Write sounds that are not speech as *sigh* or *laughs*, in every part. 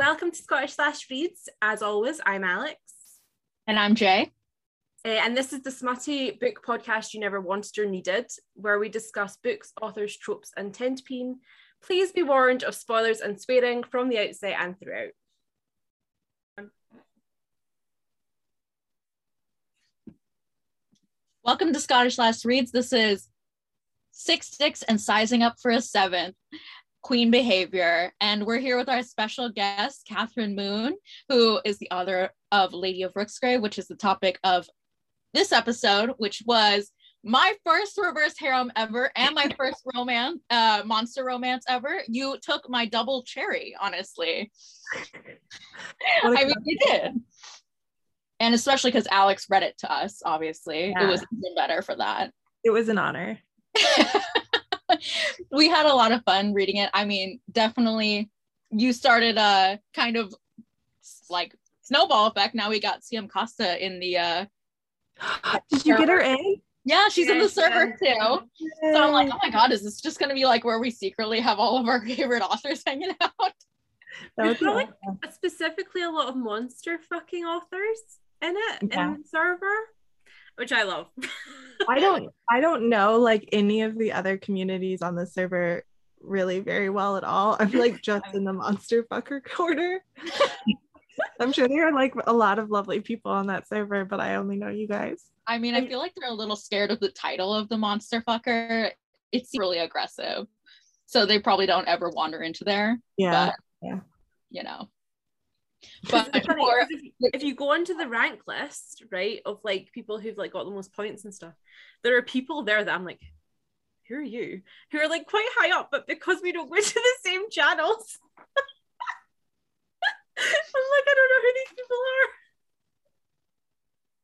Welcome to Scottish Slash Reads. As always, I'm Alex. And I'm Jay. Uh, and this is the smutty book podcast you never wanted or needed, where we discuss books, authors, tropes, and tenpin. Please be warned of spoilers and swearing from the outset and throughout. Welcome to Scottish Last Reads. This is Six Dicks and Sizing Up for a Seventh, Queen Behavior. And we're here with our special guest, Kathryn Moon, who is the author of Lady of Rooksgrave, which is the topic of this episode, which was my first reverse harem ever and my first romance, uh, monster romance ever. You took my double cherry, honestly. I mean, you did and especially because Alex read it to us, obviously, yeah. it was even better for that. It was an honor. *laughs* *laughs* we had a lot of fun reading it. I mean, definitely, you started a kind of like snowball effect. Now we got C.M. Nascota in the. uh *gasps* Did you get her in? Yeah, she's in the server too. Yay. So I'm like, oh my god, is this just gonna be like where we secretly have all of our *laughs* favorite authors hanging out? That was like specifically a lot of monster fucking authors in it yeah. in the server, which I love. *laughs* I don't I don't know like any of the other communities on the server really very well at all. I'm like *laughs* just in the monster fucker *laughs* corner. I'm sure there are like a lot of lovely people on that server, but I only know you guys. I mean, I feel like they're a little scared of the title of the monster fucker. It's really aggressive. So they probably don't ever wander into there. Yeah. But, yeah. You know. But if, if you go onto the rank list, right, of like people who've like got the most points and stuff, there are people there that I'm like, who are you? Who are like quite high up, but because we don't go *laughs* to the same channels, *laughs* I'm like, I don't know who these people are.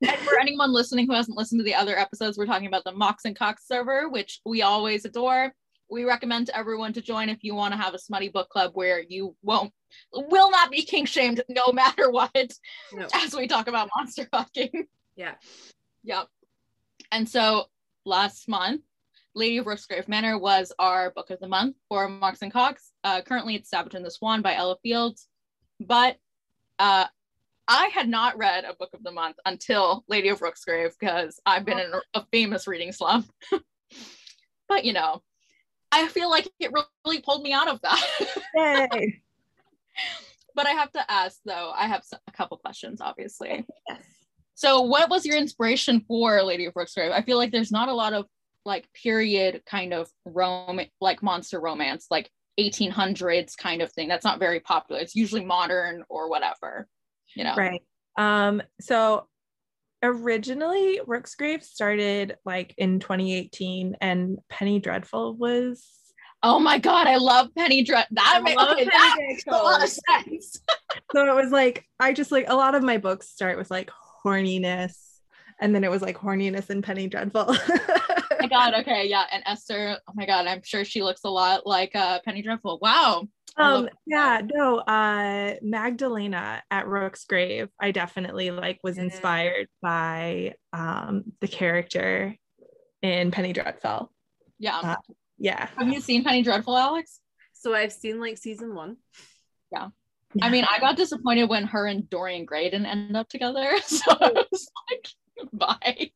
And for anyone listening who hasn't listened to the other episodes, we're talking about the Mox and Cox server, which we always adore we recommend to everyone to join if you want to have a smutty book club where you won't will not be king shamed no matter what no. *laughs* as we talk about monster *laughs* fucking. Yeah. Yep and so last month lady of rooksgrave manor was our book of the month for Mox and Cox. Uh, currently it's savage and the swan by ella fields. But uh, I had not read a book of the month until Lady of Rooksgrave because I've been in a famous reading slump. *laughs* but you know, I feel like it really pulled me out of that. Yay. *laughs* but I have to ask though, I have a couple questions, obviously. Yes. So, what was your inspiration for Lady of Rooksgrave? I feel like there's not a lot of like period kind of rom like monster romance, like 1800s kind of thing. That's not very popular. It's usually modern or whatever, you know. Right. Um. So originally Rooksgrave started like in 2018 and Penny Dreadful was Oh my god, I love Penny Dreadful. That, makes, okay, that makes a lot of sense. *laughs* so it was like I just like a lot of my books start with like horniness and then it was like horniness and Penny Dreadful. *laughs* oh *laughs* my god, okay, yeah. And Esther, oh my god, I'm sure she looks a lot like uh Penny Dreadful. Wow. Um yeah, no, uh Magdalena at Rooksgrave, I definitely like was inspired by um the character in Penny Dreadful. Yeah. Uh, yeah. Have you seen Penny Dreadful, Alex? So I've seen like season one. Yeah. yeah. I mean, I got disappointed when her and Dorian Gray didn't end up together. *laughs* So I was like, *laughs* bye.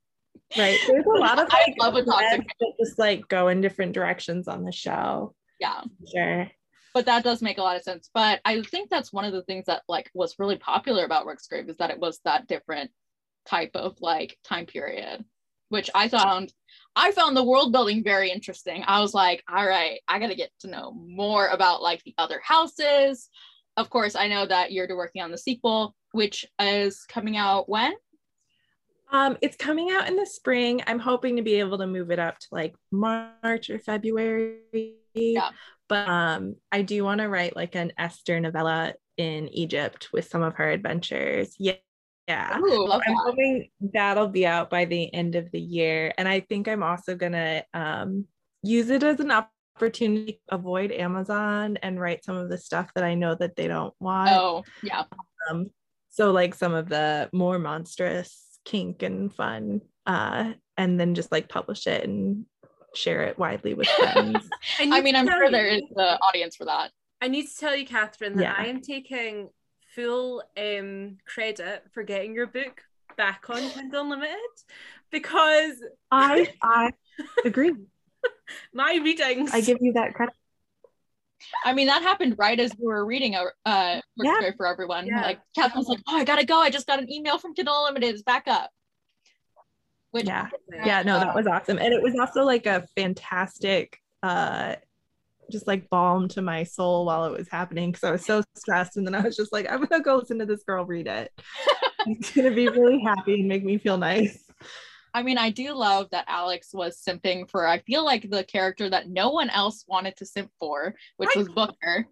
Right. There's a lot of like, I love a toxic that just like go in different directions on the show. Yeah. Sure but that does make a lot of sense. But I think that's one of the things that like was really popular about Rooksgrave is that it was that different type of like time period, which I found I found the world building very interesting. I was like, all right, I gotta get to know more about like the other houses. Of course, I know that you're working on the sequel, which is coming out when? Um, it's coming out in the spring. I'm hoping to be able to move it up to like March or February. Yeah. But um, I do want to write like an Esther novella in Egypt with some of her adventures. Yeah. Yeah. Ooh, I'm that. hoping that'll be out by the end of the year. And I think I'm also gonna um, use it as an opportunity to avoid Amazon and write some of the stuff that I know that they don't want. Oh, yeah. Um, so like some of the more monstrous kink and fun uh, and then just like publish it and share it widely with *laughs* friends. I mean, I'm sure there is the audience for that. I need to tell you, Kathryn, that yeah. I am taking full um, credit for getting your book back on Kindle Unlimited because I I agree. *laughs* my readings. I give you that credit. I mean, that happened right as we were reading a uh, yeah. for everyone. Yeah. Like Kathryn's like, "Oh, I gotta go! I just got an email from Kindle Unlimited. It's back up." Which, yeah, yeah, no, that was awesome, and it was also like a fantastic, uh, just like balm to my soul while it was happening because I was so stressed, and then I was just like, "I'm gonna go listen to this girl read it. it's gonna be really happy and make me feel nice." I mean, I do love that Alex was simping for, I feel like the character that no one else wanted to simp for, which was Booker.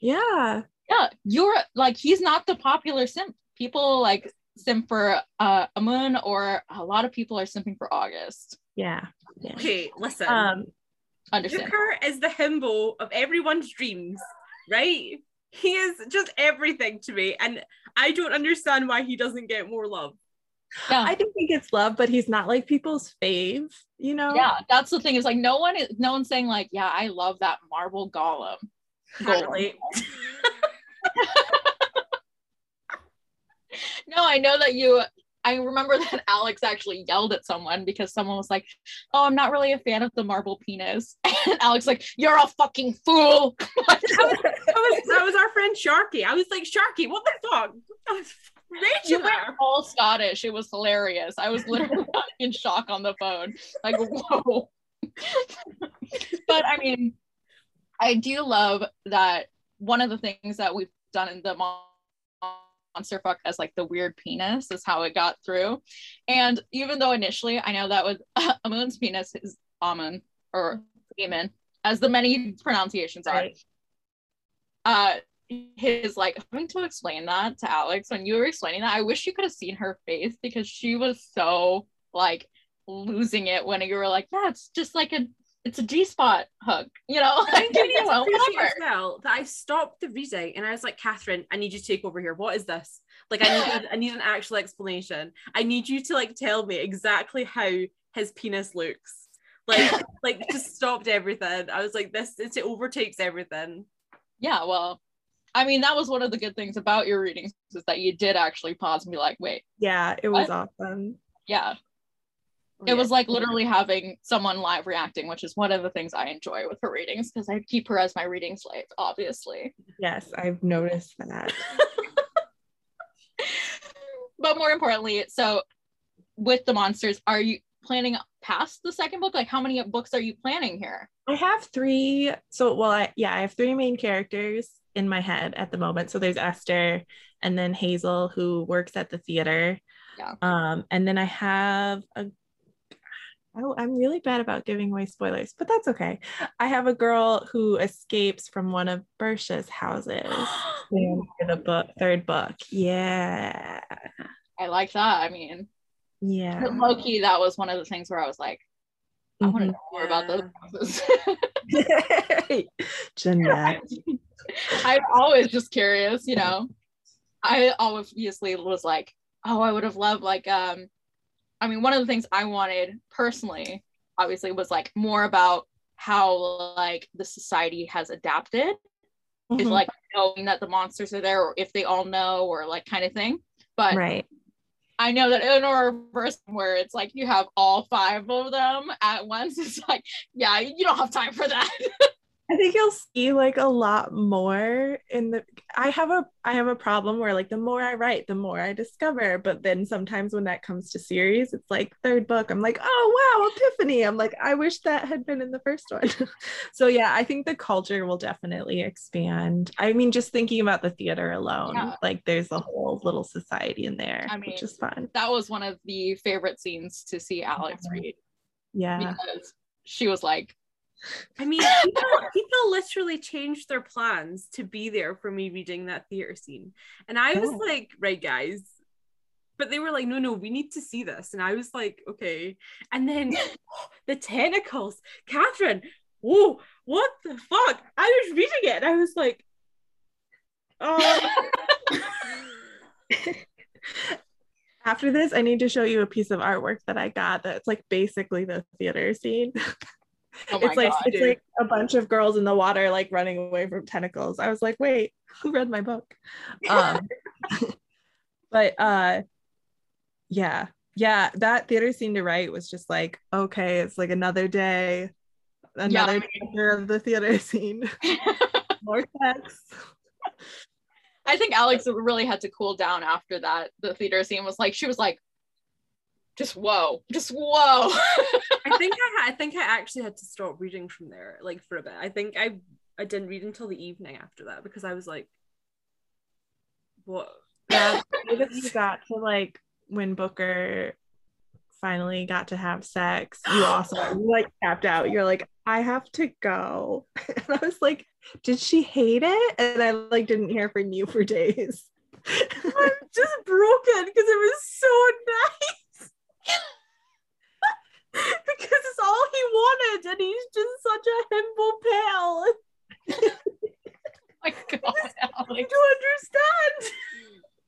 Yeah. Yeah. You're like, he's not the popular simp. People like simp for uh, moon, or a lot of people are simping for August. Yeah. yeah. Okay, listen. Um, Understand. Booker is the himbo of everyone's dreams, right? He is just everything to me. And I don't understand why he doesn't get more love. Yeah. I think he gets love, but he's not like people's fave, you know? Yeah, that's the thing. Is like no one is no one's saying like, yeah, I love that marble golem. Golem. no, I know that you I remember that *laughs* Alex actually yelled at someone because someone was like, "Oh, I'm not really a fan of the marble penis," *laughs* and Alex like, "You're a fucking fool." *laughs* that, was, that, was, that was our friend Sharky. I was like, "Sharky, what the fuck?" You went all Scottish. It was hilarious. I was literally *laughs* in shock on the phone. Like, whoa. *laughs* but I mean, I do love that one of the things that we've done in the monster fuck as like the weird penis is how it got through. And even though initially I know that was *laughs* Amun's penis is Amun or Amen, as the many pronunciations are. Right. Uh his like having to explain that to Alex when you were explaining that. I wish you could have seen her face because she was so like losing it when you were like, yeah, it's just like a it's a G spot hook, you know. Like, *laughs* you know, well that I stopped the reading and I was like, Kathryn, I need you to take over here. What is this? Like, I need I need an actual explanation. I need you to like tell me exactly how his penis looks. Like, *laughs* like just stopped everything. I was like, this it overtakes everything. Yeah, well, I mean, that was one of the good things about your readings is that you did actually pause and be like, wait. Yeah, it was what? awesome. Yeah. It yeah. was like literally having someone live reacting, which is one of the things I enjoy with her readings because I keep her as my reading slave, obviously. Yes, I've noticed that. *laughs* but more importantly, so with the monsters, are you planning past the second book? Like, how many books are you planning here? I have three. So, well, I, yeah, I have three main characters in my head at the moment. So there's Esther and then Hazel who works at the theater. Yeah. Um, and then I have a Oh, I'm really bad about giving away spoilers, but that's okay. I have a girl who escapes from one of Bersha's houses *gasps* in the book, third book. Yeah. I like that. I mean, yeah. lowkey, that was one of the things where I was like, I want to know more about those houses. *laughs* Jeanette. *laughs* I'm always just curious, you know. I obviously was like, oh, I would have loved like um I mean, one of the things I wanted personally, obviously, was like more about how like the society has adapted. Mm-hmm. Is like knowing that the monsters are there, or if they all know, or like kind of thing. But right. I know that in a reverse where it's like you have all five of them at once, *laughs* it's like, yeah, you don't have time for that. *laughs* I think you'll see like a lot more in the I have a I have a problem where like the more I write, the more I discover. But then sometimes when that comes to series, it's like third book, I'm like, oh wow, epiphany. I'm like, I wish that had been in the first one. *laughs* so yeah, I think the culture will definitely expand. I mean, just thinking about the theater alone, yeah. like there's a whole little society in there, I mean, which is fun. That was one of the favorite scenes to see Alex read. Yeah. Because she was like, I mean, people, people literally changed their plans to be there for me reading that theater scene. And I was oh. like, right, guys. But they were like, no, no, we need to see this. And I was like, okay. And then *gasps* the tentacles, Kathryn, whoa, what the fuck? I was reading it and I was like, oh. *laughs* After this, I need to show you a piece of artwork that I got that's like basically the theater scene. *laughs* Oh it's like God, it's dude. like a bunch of girls in the water like running away from tentacles. I was like, wait, who read my book? Um, *laughs* but uh yeah, yeah, that theater scene to write was just like, okay, it's like another day, another yeah. chapter of the theater *laughs* scene. *laughs* More sex. I think Alex really had to cool down after that. The theater scene was like, she was like, just whoa, just whoa. I think *laughs* I, I think I actually had to stop reading from there, like for a bit. I think I I didn't read until the evening after that because I was like, what? Yeah, you got to like when Booker finally got to have sex, you also you like tapped out. You're like, I have to go. *laughs* And I was like, did she hate it? And I like didn't hear from you for days. *laughs* I'm just broken because it was so nice. Because it's all he wanted, and he's just such a humble pal. *laughs* my God, Alex. You understand.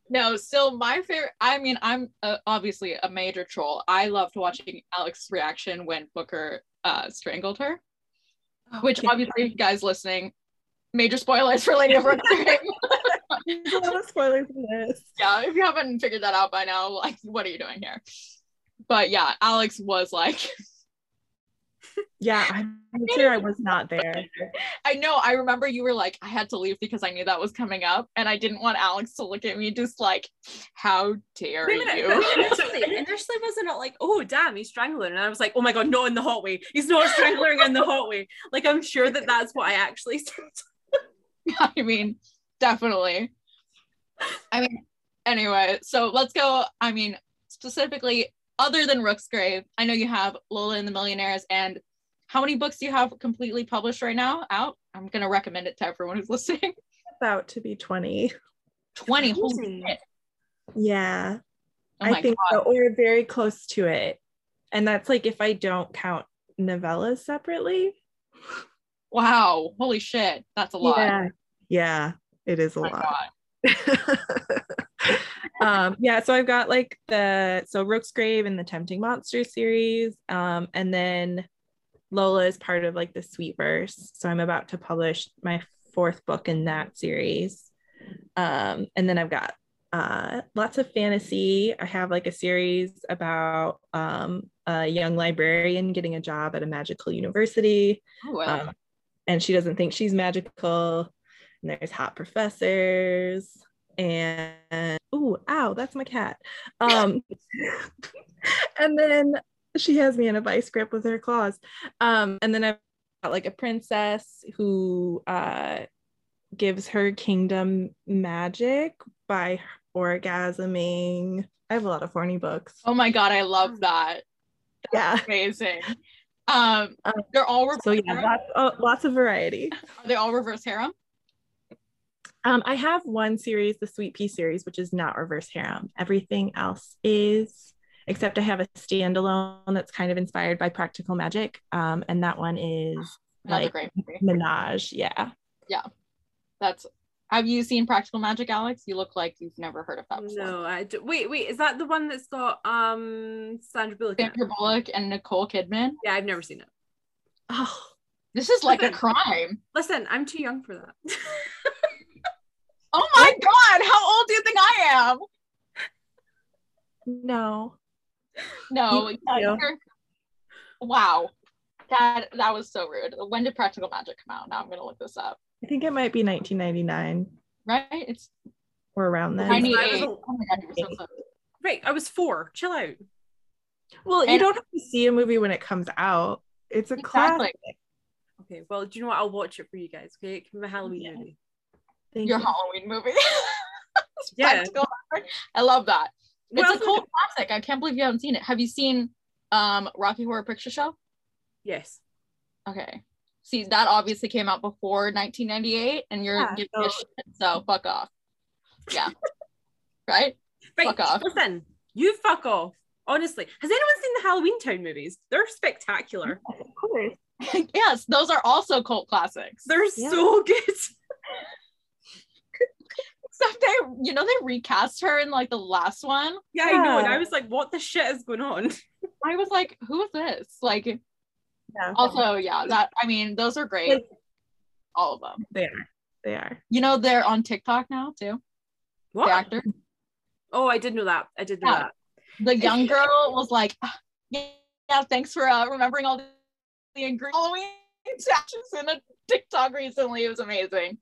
No, still my favorite. I mean, I'm uh, obviously a major troll. I loved watching Alex's reaction when Booker uh, strangled her. Oh, which obviously, guys listening, major spoilers for Lady of Rook. *laughs* a lot of spoilers for this. Yeah, if you haven't figured that out by now, like, what are you doing here? But yeah, Alex was like yeah, *laughs* I'm sure I was not there. I know. I remember you were like, I had to leave because I knew that was coming up, and I didn't want Alex to look at me just like, how dare you? initially, *laughs* initially wasn't it like, oh damn, he's strangling, and I was like, oh my god, not in the hallway. He's not strangling in the hallway. Like I'm sure that that's what I actually said. *laughs* I mean, definitely. I mean, anyway, so let's go. I mean, specifically other than Rooksgrave, I know you have Lola and the Millionaires. And how many books do you have completely published right now out? I'm going to recommend it to everyone who's *laughs* listening. About to be 20. 20. Holy shit. Yeah. Oh I think so, or very close to it. And that's like if I don't count novellas separately. Wow. Holy shit. That's a lot. Yeah. Yeah. It is a oh lot. *laughs* um yeah so i've got like the so Rooksgrave and the tempting monster series um and then lola is part of like the sweet verse. So i'm about to publish my fourth book in that series. Um and then i've got uh lots of fantasy. I have like a series about um a young librarian getting a job at a magical university. Oh, wow. um, and she doesn't think she's magical. And there's hot professors and oh ow that's my cat. *laughs* Um *laughs* and then she has me in a vice grip with her claws. Um and then i've got like a princess who uh gives her kingdom magic by orgasming. I have a lot of horny books. Oh my god i love that. That's yeah. amazing. Um, um they're all reverse. so yeah lots, oh, lots of variety. *laughs* Are they all reverse harem um, I have one series, the Sweet Pea series, which is not reverse harem. Everything else is, except I have a standalone that's kind of inspired by practical magic. Um, and that one is Another like great movie. Menage. Yeah. Yeah. That's have you seen Practical Magic, Alex? You look like you've never heard of that before. No, I do. Wait, wait, is that the one that's got um Sandra Bullock? Sandra Bullock and Nicole Kidman. Yeah, I've never seen it. Oh, this is like listen, a crime. Listen, I'm too young for that. *laughs* Oh my god, how old do you think I am? No. No. wow. That that was so rude. When did Practical Magic come out? Now I'm gonna look this up. I think it might be 1999. Right? It's or around then. 98. Oh my god, so Right, I was four. Chill out. Well, and you don't have to see a movie when it comes out. It's a exactly. classic. Okay, well, do you know what? I'll watch it for you guys. Okay, it can be Halloween yeah. movie. Thank your you. Halloween movie. *laughs* yeah. I love that. It's a cult classic. I can't believe you haven't seen it. Have you seen um Rocky Horror Picture Show? Yes. Okay. See, that obviously came out before 1998, and you're yeah, giving so... shit, so fuck off. Yeah. *laughs* right? Right. Fuck off. Listen, you fuck off. Honestly, has anyone seen the Halloween Town movies? They're spectacular. Of course. *laughs* yes, those are also cult classics. They're yeah. so *laughs* good. Except they, you know, they recast her in like the last one. Yeah, yeah, I know. And I was like, what the shit is going on? *laughs* I was like, who is this? Like, Yeah. Also, yeah, that I mean, those are great. All of them. They are. They are. You know, they're on TikTok now too. What? The actor. Oh, I did know that. I did know yeah. that. The young girl was like, ah, yeah, yeah, thanks for uh, remembering all the ingredients. *laughs* Halloween statues in a TikTok recently. It was amazing.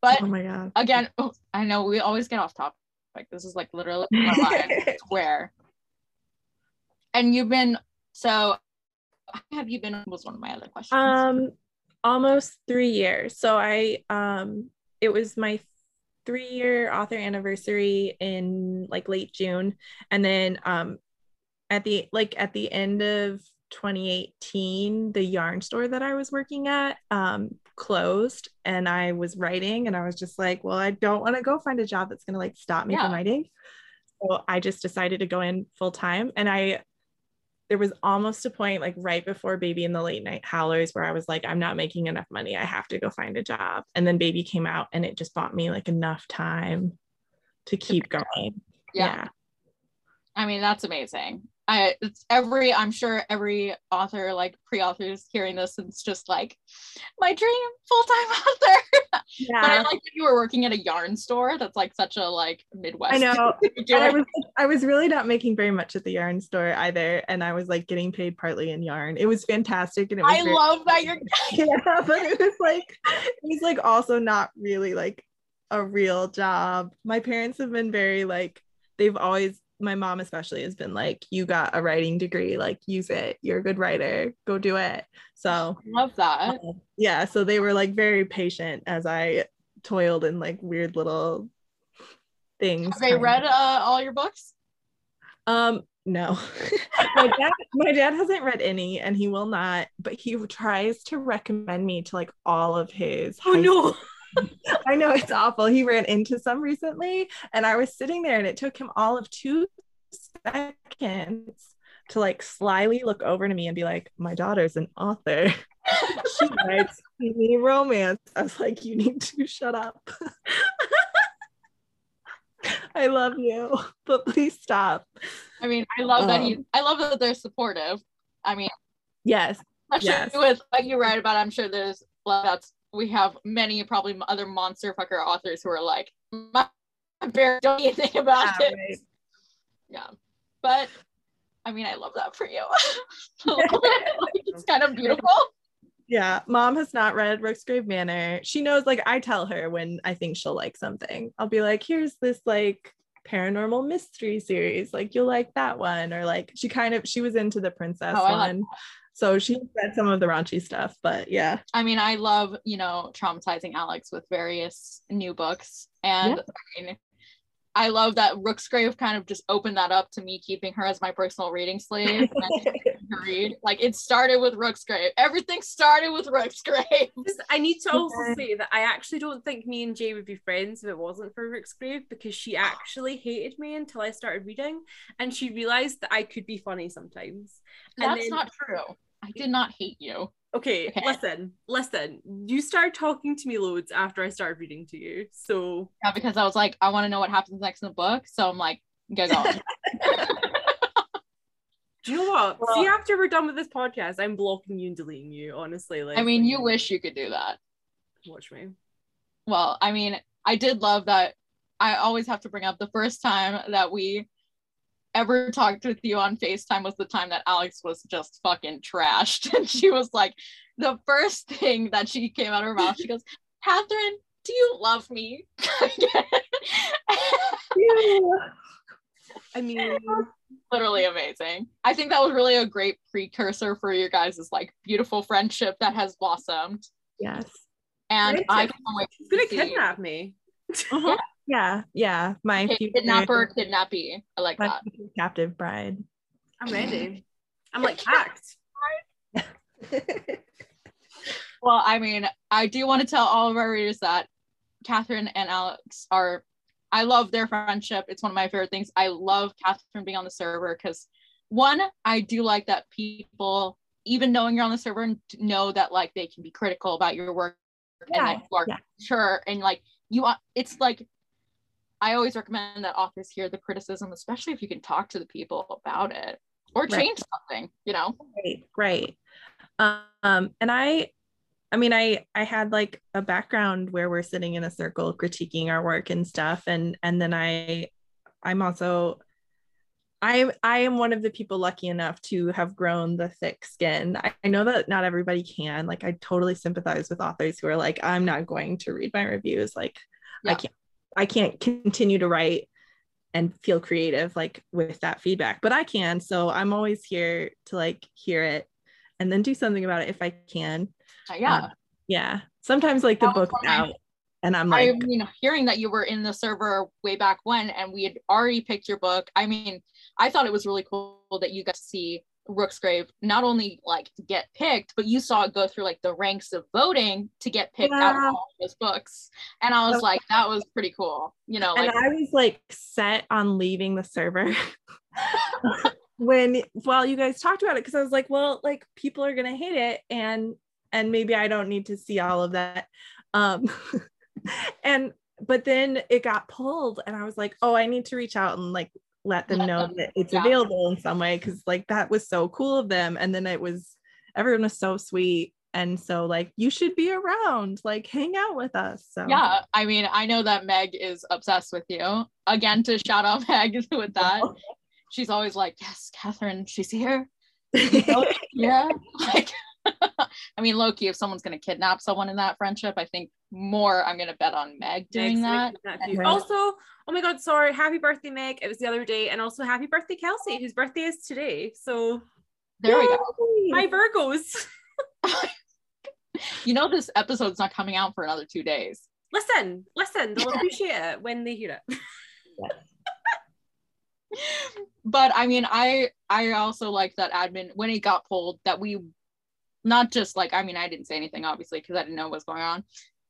But oh my god. Again, oh, I know we always get off topic. Like this is like literally *laughs* where. And you've been so have you been was one of my other questions. Um almost 3 years. So I um it was my three year author anniversary in like late June. And then um at the like at the end of 2018 the yarn store that i was working at um, closed and i was writing and i was just like well i don't want to go find a job that's going to like stop me yeah. from writing so i just decided to go in full time and i there was almost a point like right before baby in the late night howlers where i was like i'm not making enough money i have to go find a job and then baby came out and it just bought me like enough time to keep going yeah. yeah. I mean, that's amazing. I it's every I'm sure every author like pre-authors hearing this it's just like my dream full-time *laughs* author. Yeah. but I like that you were working at a yarn store. That's like such a like Midwest. I know. I was I was really not making very much at the yarn store either. And I was like getting paid partly in yarn. It was fantastic. And it was I very- love that you're *laughs* yeah, but it was like it was like also not really like a real job. My parents have been very like they've always my mom especially has been like you got a writing degree like use it. You're a good writer. Go do it. So love that. uh, yeah so they were like very patient as i toiled in like weird little things. Have they read uh, all your books? um no. *laughs* My dad my dad hasn't read any and he will not but he tries to recommend me to like all of his oh no. *laughs* I know it's awful. He ran into some recently, and I was sitting there, and it took him all of two seconds to like slyly look over to me and be like, "My daughter's an author. *laughs* she writes me romance." I was like, "You need to shut up." *laughs* I love you, but please stop. I mean, I love um, that you I love that they're supportive. I mean, yes, yes. with what you write about. I'm sure there's that's we have many probably other monster fucker authors who are like, my parents don't you think about yeah, it. Right. Yeah, but I mean, I love that for you. *laughs* *laughs* it's kind of beautiful. Yeah, mom has not read Rooksgrave Manor. She knows, like, I tell her when I think she'll like something. I'll be like, here's this like paranormal mystery series. Like, you'll like that one. Or like, she kind of, she was into the princess oh, one. So she read some of the raunchy stuff, but yeah. I mean, I love, you know, traumatizing Alex with various new books. And yeah. I mean, I love that Rooksgrave kind of just opened that up to me keeping her as my personal reading slave. *laughs* read. Like it started with Rooksgrave. Everything started with Rooksgrave. *laughs* I need to also say that I actually don't think me and Jay would be friends if it wasn't for Rooksgrave because she actually hated me until I started reading and she realized that I could be funny sometimes. That's then, not true. I did not hate you. Okay, okay, listen, listen. You started talking to me loads after I started reading to you. So yeah, because I was like, I want to know what happens next in the book. So I'm like, get on. *laughs* *laughs* Do you know what? Well, See, after we're done with this podcast, I'm blocking you and deleting you. Honestly, like I mean, you wish you could do that. Watch me. Well, I mean, I did love that. I always have to bring up the first time that we ever talked with you on FaceTime was the time that Alex was just fucking trashed. *laughs* And she was like, the first thing that she came out of her mouth, she goes, Kathryn, do you love me? *laughs* I mean, literally amazing. I think that was really a great precursor for your guys' like beautiful friendship that has blossomed. Yes. And I can't wait. She's gonna kidnap me. *laughs* Uh-huh. Yeah, yeah. My okay, future, kidnapper, kidnappee. I like that. Captive bride. I'm ready. *laughs* I'm like hacked. *laughs* well, I mean, I do want to tell all of our readers that Kathryn and Alex are. I love their friendship. It's one of my favorite things. I love Kathryn being on the server because, one, I do like that people, even knowing you're on the server, know that like they can be critical about your work yeah, and like, yeah. sure and like you. are. It's like I always recommend that authors hear the criticism, especially if you can talk to the people about it or change right. something, you know? Right, right. Um, and I, I mean, I I had like a background where we're sitting in a circle critiquing our work and stuff, and and then I, I'm also I I am one of the people lucky enough to have grown the thick skin. I, I, know that not everybody can. Like I totally sympathize with authors who are like, I'm not going to read my reviews. Like yeah. I can't I can't continue to write and feel creative like with that feedback. But I can. So I'm always here to like hear it and then do something about it if I can. Uh, yeah. Um, yeah. Sometimes like the book's out and I'm like, I mean, hearing that you were in the server way back when, and we had already picked your book. I mean, I thought it was really cool that you got to see Rooksgrave not only like get picked, but you saw it go through like the ranks of voting to get picked yeah. out of all those books. And I was like, that was pretty cool. You know, like and I was like set on leaving the server. *laughs* when while you guys talked about it because i was like well like people are gonna hate it and and maybe i don't need to see all of that um *laughs* and but then it got pulled and I was like, oh, I need to reach out and like let them know that it's yeah. available in some way because like that was so cool of them. And then it was everyone was so sweet. And so like you should be around, like hang out with us. So yeah, I mean, I know that Meg is obsessed with you. Again, to shout out *laughs* Meg *laughs* with that. Oh. She's always like, Yes, Kathryn, she's here. *laughs* yeah. Like I mean, lowkey, if someone's going to kidnap someone in that friendship, I think more I'm going to bet on Meg doing that. Also, oh my God, sorry. Happy birthday, Meg. It was the other day. And also happy birthday, Kelsey, whose birthday is today. So there Yay! we go. Hi, Virgos. *laughs* you know, this episode's not coming out for another two days. Listen, listen, they'll appreciate it when they hear it. *laughs* but I mean, I I also like that admin when it got pulled that we not just like i mean i didn't say anything obviously because i didn't know what was going on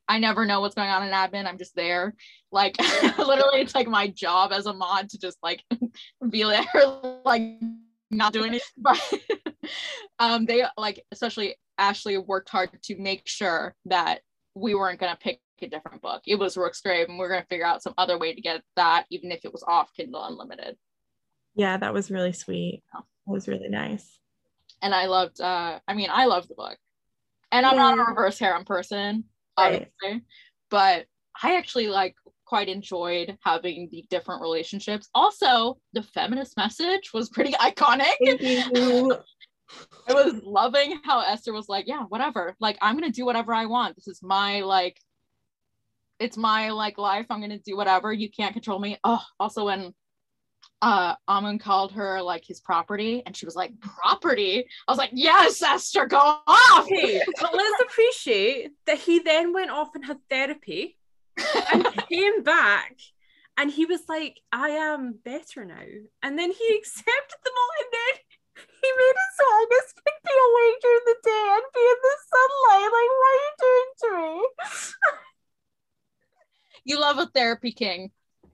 i never know what's going on in admin. I'm just there. Like *laughs* literally it's like my job as a mod to just like *laughs* be there *laughs* like not doing it but um they like especially ashley worked hard to make sure that we weren't going to pick a different book. It was Rooksgrave and we going to figure out some other way to get that even if it was off kindle unlimited. Yeah that was really sweet. That was really nice. And I loved uh I mean I loved the book. And I'm yeah. not a reverse harem person, right. but I actually like quite enjoyed having the different relationships. Also, the feminist message was pretty *laughs* iconic. I was loving how Esther was like, yeah, whatever. Like I'm going to do whatever I want. This is my like it's my like life. I'm going to do whatever. You can't control me. Oh, also when uh Amun called her like his property and she was like property? I was like yes Esther go off! Okay, but let's appreciate that he then went off and had therapy and *laughs* came back and he was like I am better now. And then he accepted them all and then he made it so August could be awake during the day and be in the sunlight. Like what are you doing to me? You love a therapy king.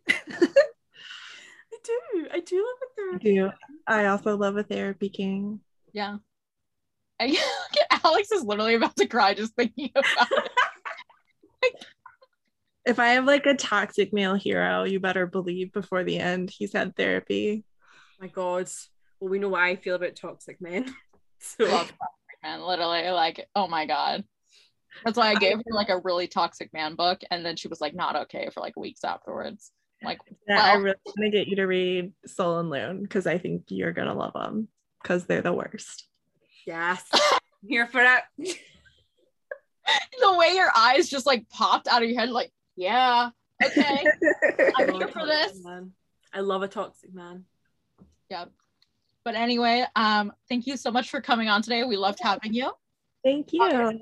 *laughs* I do love a therapy. I do. I also love a therapy king. Yeah. I, *laughs* Alex is literally about to cry just thinking about it. *laughs* if I have like a toxic male hero, you better believe before the end he's had therapy. Oh my God. Well, we know why I feel about toxic men. *laughs* So toxic man, literally, like, oh my God. That's why I gave her like a really toxic man book, and then she was like not okay for like weeks afterwards. Like, yeah, well, I really want to get you to read Soul and Loon because I think you're gonna love them because they're the worst. Yes, *laughs* I'm here for that. *laughs* the way your eyes just like popped out of your head, like, yeah, okay, *laughs* I'm here for this. Man. I love a toxic man. Yeah. But anyway, um, thank you so much for coming on today. We loved having you. Thank you. Wait a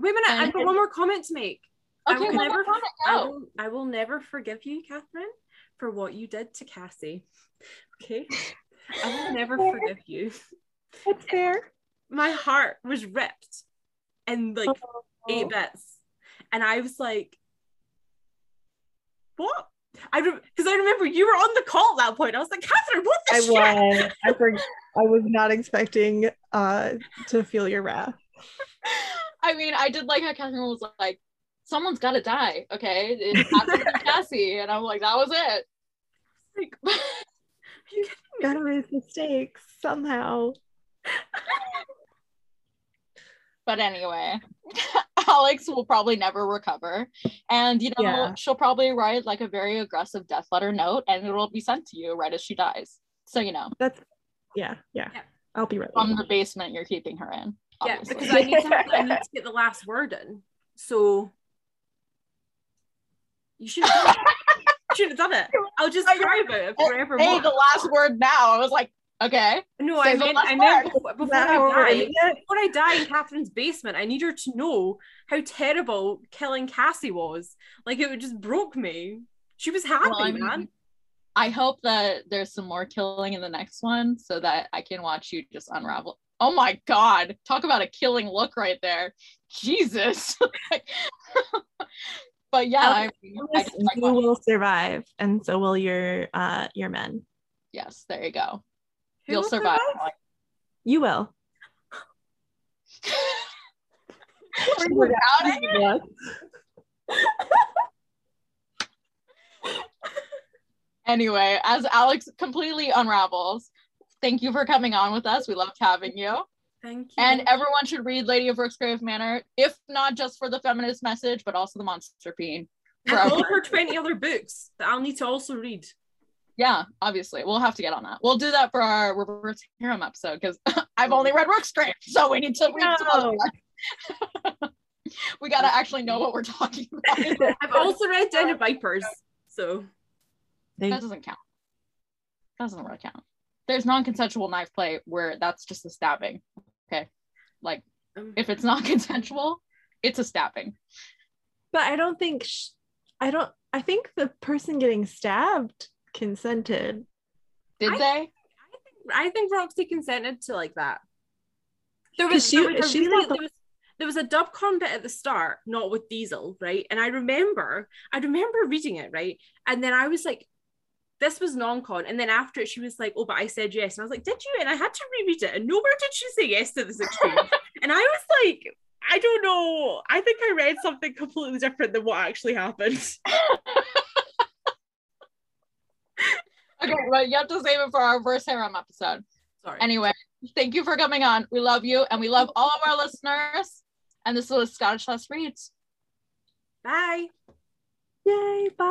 minute, I've got one more comment to make. Okay, I will, never, I, will, I will never forgive you, Kathryn, for what you did to Cassie. Okay. I will *laughs* never forgive you. That's fair. My heart was ripped in like oh. eight bits. And I was like, what? I because I remember you were on the call at that point. I was like, Kathryn, what the I shit? Was. I for, I was not expecting uh to feel your wrath. *laughs* I mean, I did like how Kathryn was like, someone's got to die. Okay, it's *laughs* Cassie, and I'm like, that was it. Like, *laughs* you gotta raise mistakes somehow. But anyway, *laughs* Alex will probably never recover. And, you know, yeah. she'll probably write like a very aggressive death letter note and it'll be sent to you right as she dies. So, you know. That's, yeah, yeah. yeah. I'll be right From the basement you're keeping her in. Obviously. Yeah, because I need, to, I need to get the last word in. So you should have should have done it. I'll just *laughs* cry about it forever. Hey, the last word now. I was like, okay. No, I meant, I meant before, before I die, before I die in Kathryn's basement, I need her to know how terrible killing Cassie was. Like it just broke me. She was happy, well, I mean, man. I hope that there's some more killing in the next one so that I can watch you just unravel. Oh my god, talk about a killing look right there. Jesus. *laughs* *laughs* but yeah, I, I you will survive, and so will your uh your men. Yes, there you go. Who You'll survive. survive. You will. *laughs* anyway, as Alex completely unravels, thank you for coming on with us. We loved having you. Thank you. And everyone should read Lady of Rooksgrave Manor, if not just for the feminist message, but also the monster fiend. And all of her 20 other books that I'll need to also read. Yeah, obviously. We'll have to get on that. We'll do that for our reverse harem episode because *laughs* I've only read Rooksgrave, so we need to read no. *laughs* we gotta actually know what we're talking about. *laughs* I've also read Den of Vipers, so that doesn't count. That doesn't really count there's non-consensual knife play where that's just a stabbing. Okay. Like um, if it's not *laughs* consensual, it's a stabbing. But I don't think sh- I don't I think the person getting stabbed consented. Did I, they? I think, I think Roxy consented to like that. There was, she, there, was really, the- there was there was a dub combat at the start, not with Diesel, right? And I remember, I remember reading it, right? And then I was like, this was non-con. And then after it she was like oh but i said yes. And i was like did you? And i had to reread it. And nowhere did she say yes to this exchange. *laughs* And i was like i don't know. I think i read something completely different than what actually happened. *laughs* Okay well you have to save it for our first harem episode. Sorry. Anyway thank you for coming on. We love you and we love all of our listeners. And this was scottish last reads. Bye. Yay bye